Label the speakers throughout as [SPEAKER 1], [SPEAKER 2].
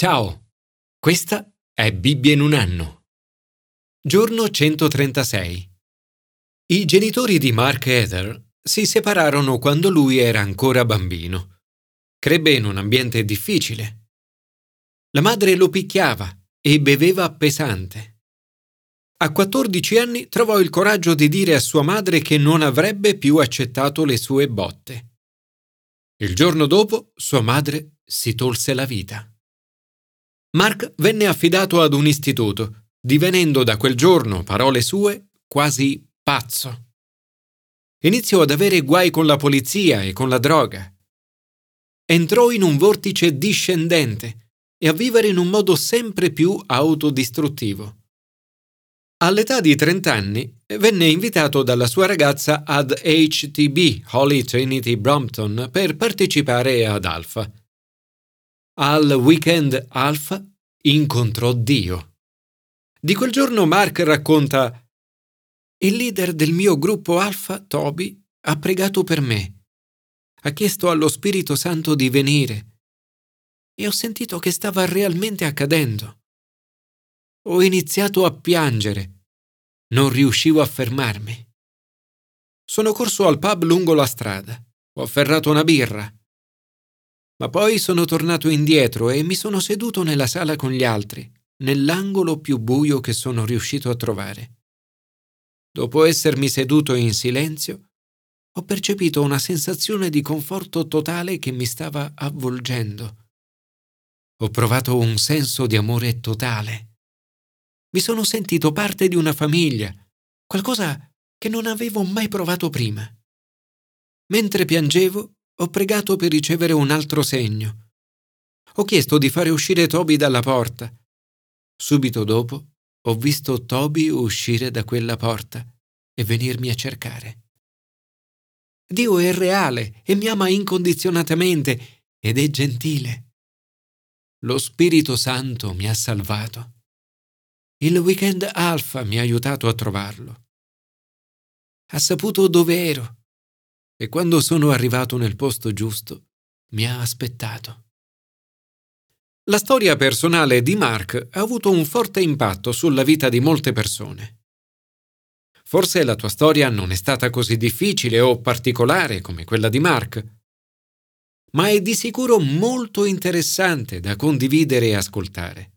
[SPEAKER 1] Ciao, questa è Bibbia in un anno. Giorno 136. I genitori di Mark Heather si separarono quando lui era ancora bambino. Crebbe in un ambiente difficile. La madre lo picchiava e beveva pesante. A 14 anni trovò il coraggio di dire a sua madre che non avrebbe più accettato le sue botte. Il giorno dopo sua madre si tolse la vita. Mark venne affidato ad un istituto, divenendo da quel giorno, parole sue, quasi pazzo. Iniziò ad avere guai con la polizia e con la droga. Entrò in un vortice discendente e a vivere in un modo sempre più autodistruttivo. All'età di 30 anni venne invitato dalla sua ragazza ad HTB, Holy Trinity Brompton, per partecipare ad Alpha al weekend Alpha incontrò Dio. Di quel giorno Mark racconta Il leader del mio gruppo Alpha, Toby, ha pregato per me. Ha chiesto allo Spirito Santo di venire e ho sentito che stava realmente accadendo. Ho iniziato a piangere. Non riuscivo a fermarmi. Sono corso al pub lungo la strada. Ho afferrato una birra ma poi sono tornato indietro e mi sono seduto nella sala con gli altri, nell'angolo più buio che sono riuscito a trovare. Dopo essermi seduto in silenzio, ho percepito una sensazione di conforto totale che mi stava avvolgendo. Ho provato un senso di amore totale. Mi sono sentito parte di una famiglia, qualcosa che non avevo mai provato prima. Mentre piangevo, ho pregato per ricevere un altro segno. Ho chiesto di fare uscire Toby dalla porta. Subito dopo ho visto Toby uscire da quella porta e venirmi a cercare. Dio è reale e mi ama incondizionatamente ed è gentile. Lo Spirito Santo mi ha salvato. Il weekend alfa mi ha aiutato a trovarlo. Ha saputo dove ero e quando sono arrivato nel posto giusto mi ha aspettato. La storia personale di Mark ha avuto un forte impatto sulla vita di molte persone. Forse la tua storia non è stata così difficile o particolare come quella di Mark, ma è di sicuro molto interessante da condividere e ascoltare.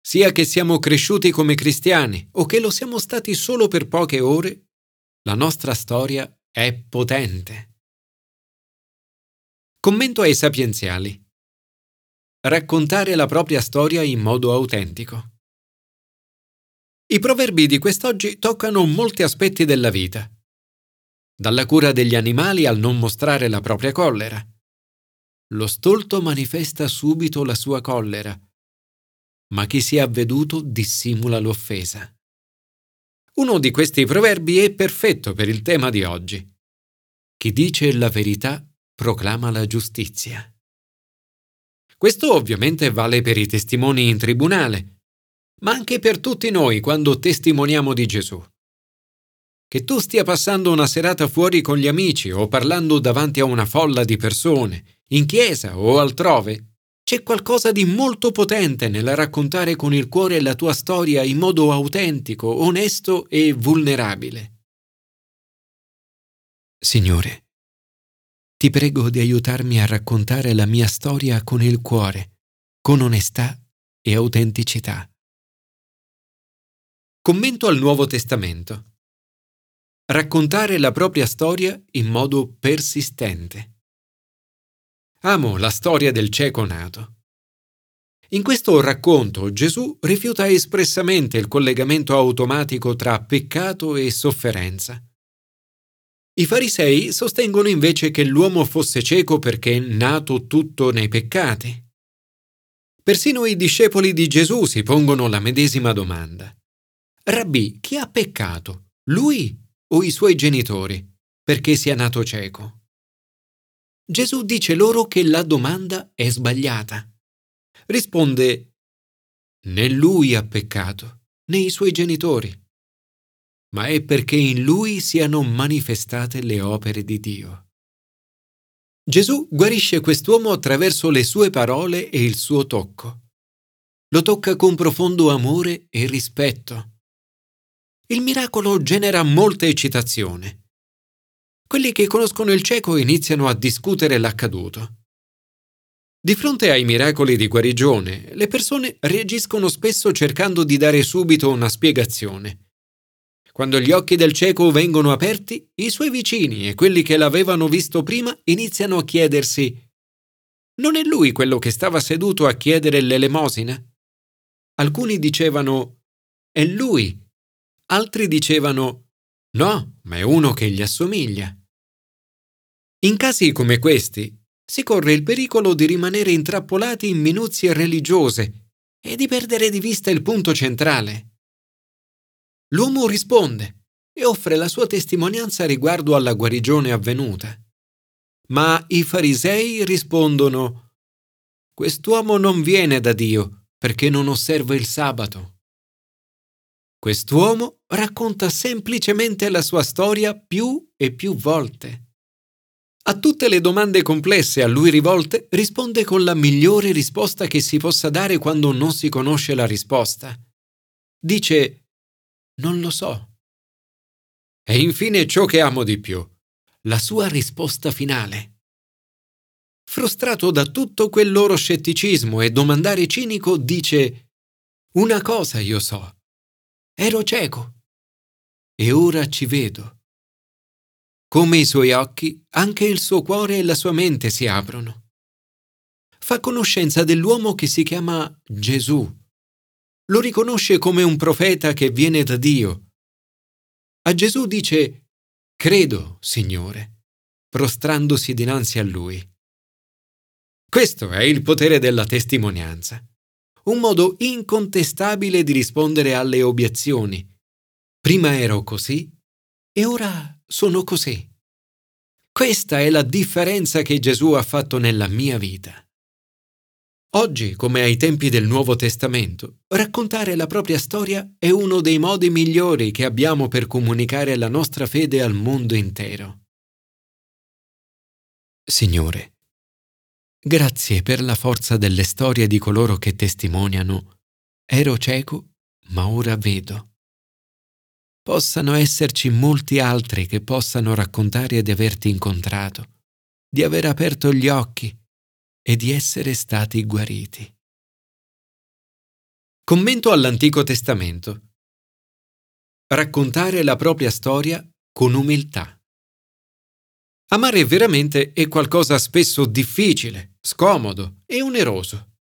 [SPEAKER 1] Sia che siamo cresciuti come cristiani o che lo siamo stati solo per poche ore, la nostra storia è potente. Commento ai sapienziali. Raccontare la propria storia in modo autentico. I proverbi di quest'oggi toccano molti aspetti della vita, dalla cura degli animali al non mostrare la propria collera. Lo stolto manifesta subito la sua collera, ma chi si è avveduto dissimula l'offesa. Uno di questi proverbi è perfetto per il tema di oggi. Chi dice la verità proclama la giustizia. Questo ovviamente vale per i testimoni in tribunale, ma anche per tutti noi quando testimoniamo di Gesù. Che tu stia passando una serata fuori con gli amici o parlando davanti a una folla di persone, in chiesa o altrove, c'è qualcosa di molto potente nel raccontare con il cuore la tua storia in modo autentico, onesto e vulnerabile. Signore, ti prego di aiutarmi a raccontare la mia storia con il cuore, con onestà e autenticità. Commento al Nuovo Testamento. Raccontare la propria storia in modo persistente. Amo la storia del cieco nato. In questo racconto Gesù rifiuta espressamente il collegamento automatico tra peccato e sofferenza. I farisei sostengono invece che l'uomo fosse cieco perché è nato tutto nei peccati. Persino i discepoli di Gesù si pongono la medesima domanda. Rabbì, chi ha peccato? Lui o i suoi genitori? Perché sia nato cieco? Gesù dice loro che la domanda è sbagliata. Risponde, né lui ha peccato, né i suoi genitori, ma è perché in lui siano manifestate le opere di Dio. Gesù guarisce quest'uomo attraverso le sue parole e il suo tocco. Lo tocca con profondo amore e rispetto. Il miracolo genera molta eccitazione. Quelli che conoscono il cieco iniziano a discutere l'accaduto. Di fronte ai miracoli di guarigione, le persone reagiscono spesso cercando di dare subito una spiegazione. Quando gli occhi del cieco vengono aperti, i suoi vicini e quelli che l'avevano visto prima iniziano a chiedersi Non è lui quello che stava seduto a chiedere l'elemosina? Alcuni dicevano È lui. Altri dicevano No, ma è uno che gli assomiglia. In casi come questi, si corre il pericolo di rimanere intrappolati in minuzie religiose e di perdere di vista il punto centrale. L'uomo risponde e offre la sua testimonianza riguardo alla guarigione avvenuta. Ma i farisei rispondono Quest'uomo non viene da Dio perché non osserva il sabato. Quest'uomo racconta semplicemente la sua storia più e più volte. A tutte le domande complesse a lui rivolte risponde con la migliore risposta che si possa dare quando non si conosce la risposta. Dice non lo so. E infine ciò che amo di più, la sua risposta finale. Frustrato da tutto quel loro scetticismo e domandare cinico, dice Una cosa io so. Ero cieco. E ora ci vedo. Come i suoi occhi, anche il suo cuore e la sua mente si aprono. Fa conoscenza dell'uomo che si chiama Gesù lo riconosce come un profeta che viene da Dio. A Gesù dice, Credo, Signore, prostrandosi dinanzi a Lui. Questo è il potere della testimonianza, un modo incontestabile di rispondere alle obiezioni. Prima ero così e ora sono così. Questa è la differenza che Gesù ha fatto nella mia vita. Oggi, come ai tempi del Nuovo Testamento, raccontare la propria storia è uno dei modi migliori che abbiamo per comunicare la nostra fede al mondo intero. Signore, grazie per la forza delle storie di coloro che testimoniano ero cieco, ma ora vedo. Possano esserci molti altri che possano raccontare di averti incontrato, di aver aperto gli occhi, e di essere stati guariti. Commento all'Antico Testamento. Raccontare la propria storia con umiltà. Amare veramente è qualcosa spesso difficile, scomodo e oneroso.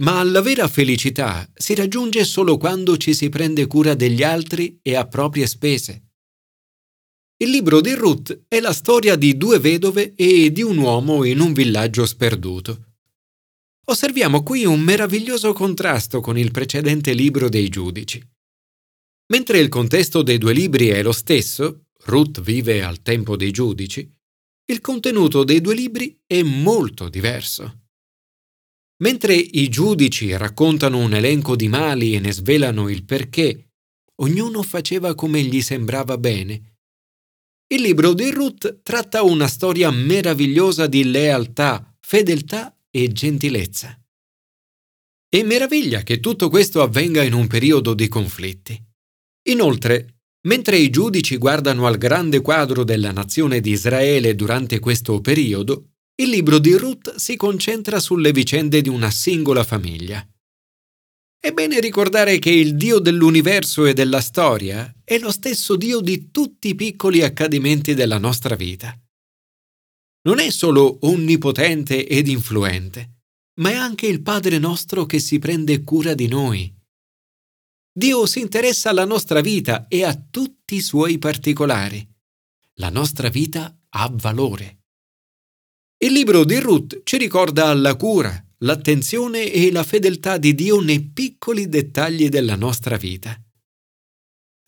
[SPEAKER 1] Ma la vera felicità si raggiunge solo quando ci si prende cura degli altri e a proprie spese. Il libro di Ruth è la storia di due vedove e di un uomo in un villaggio sperduto. Osserviamo qui un meraviglioso contrasto con il precedente libro dei giudici. Mentre il contesto dei due libri è lo stesso, Ruth vive al tempo dei giudici, il contenuto dei due libri è molto diverso. Mentre i giudici raccontano un elenco di mali e ne svelano il perché, ognuno faceva come gli sembrava bene il libro di Ruth tratta una storia meravigliosa di lealtà, fedeltà e gentilezza. E meraviglia che tutto questo avvenga in un periodo di conflitti. Inoltre, mentre i giudici guardano al grande quadro della nazione di Israele durante questo periodo, il libro di Ruth si concentra sulle vicende di una singola famiglia. È bene ricordare che il Dio dell'universo e della storia è lo stesso Dio di tutti i piccoli accadimenti della nostra vita. Non è solo onnipotente ed influente, ma è anche il Padre nostro che si prende cura di noi. Dio si interessa alla nostra vita e a tutti i suoi particolari. La nostra vita ha valore. Il libro di Ruth ci ricorda la cura, l'attenzione e la fedeltà di Dio nei piccoli dettagli della nostra vita.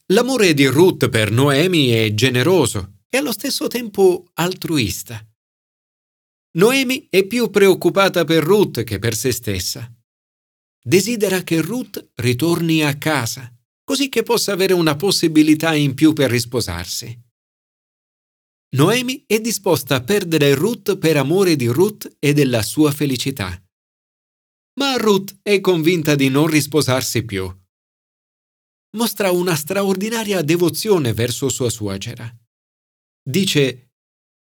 [SPEAKER 1] L'amore di Ruth per Noemi è generoso e allo stesso tempo altruista. Noemi è più preoccupata per Ruth che per se stessa. Desidera che Ruth ritorni a casa, così che possa avere una possibilità in più per risposarsi. Noemi è disposta a perdere Ruth per amore di Ruth e della sua felicità. Ma Ruth è convinta di non risposarsi più. Mostra una straordinaria devozione verso sua suocera. Dice,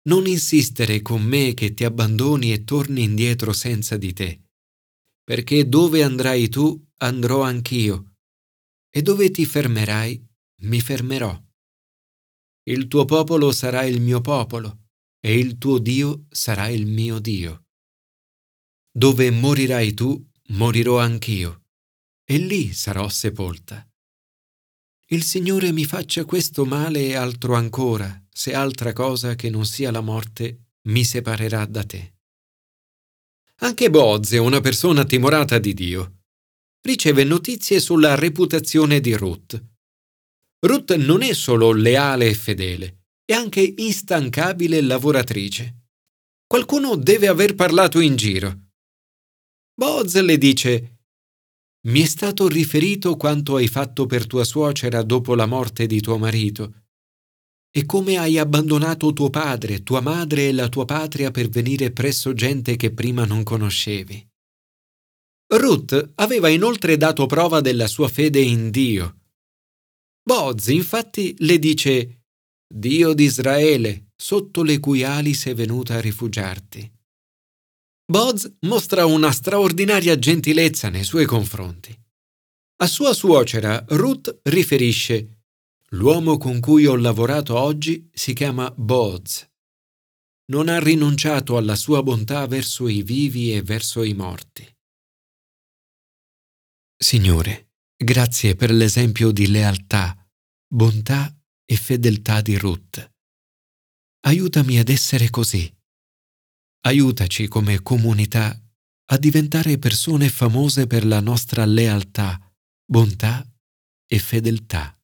[SPEAKER 1] non insistere con me che ti abbandoni e torni indietro senza di te, perché dove andrai tu andrò anch'io, e dove ti fermerai mi fermerò. Il tuo popolo sarà il mio popolo e il tuo Dio sarà il mio Dio. Dove morirai tu, morirò anch'io, e lì sarò sepolta. Il Signore mi faccia questo male e altro ancora, se altra cosa che non sia la morte mi separerà da te. Anche Boaz è una persona timorata di Dio. Riceve notizie sulla reputazione di Ruth Ruth non è solo leale e fedele, è anche instancabile lavoratrice. Qualcuno deve aver parlato in giro. Boaz le dice Mi è stato riferito quanto hai fatto per tua suocera dopo la morte di tuo marito e come hai abbandonato tuo padre, tua madre e la tua patria per venire presso gente che prima non conoscevi. Ruth aveva inoltre dato prova della sua fede in Dio Boaz infatti le dice Dio di Israele, sotto le cui ali sei venuta a rifugiarti. Boaz mostra una straordinaria gentilezza nei suoi confronti. A sua suocera Ruth riferisce L'uomo con cui ho lavorato oggi si chiama Boaz. Non ha rinunciato alla sua bontà verso i vivi e verso i morti. Signore, Grazie per l'esempio di lealtà, bontà e fedeltà di Ruth. Aiutami ad essere così. Aiutaci come comunità a diventare persone famose per la nostra lealtà, bontà e fedeltà.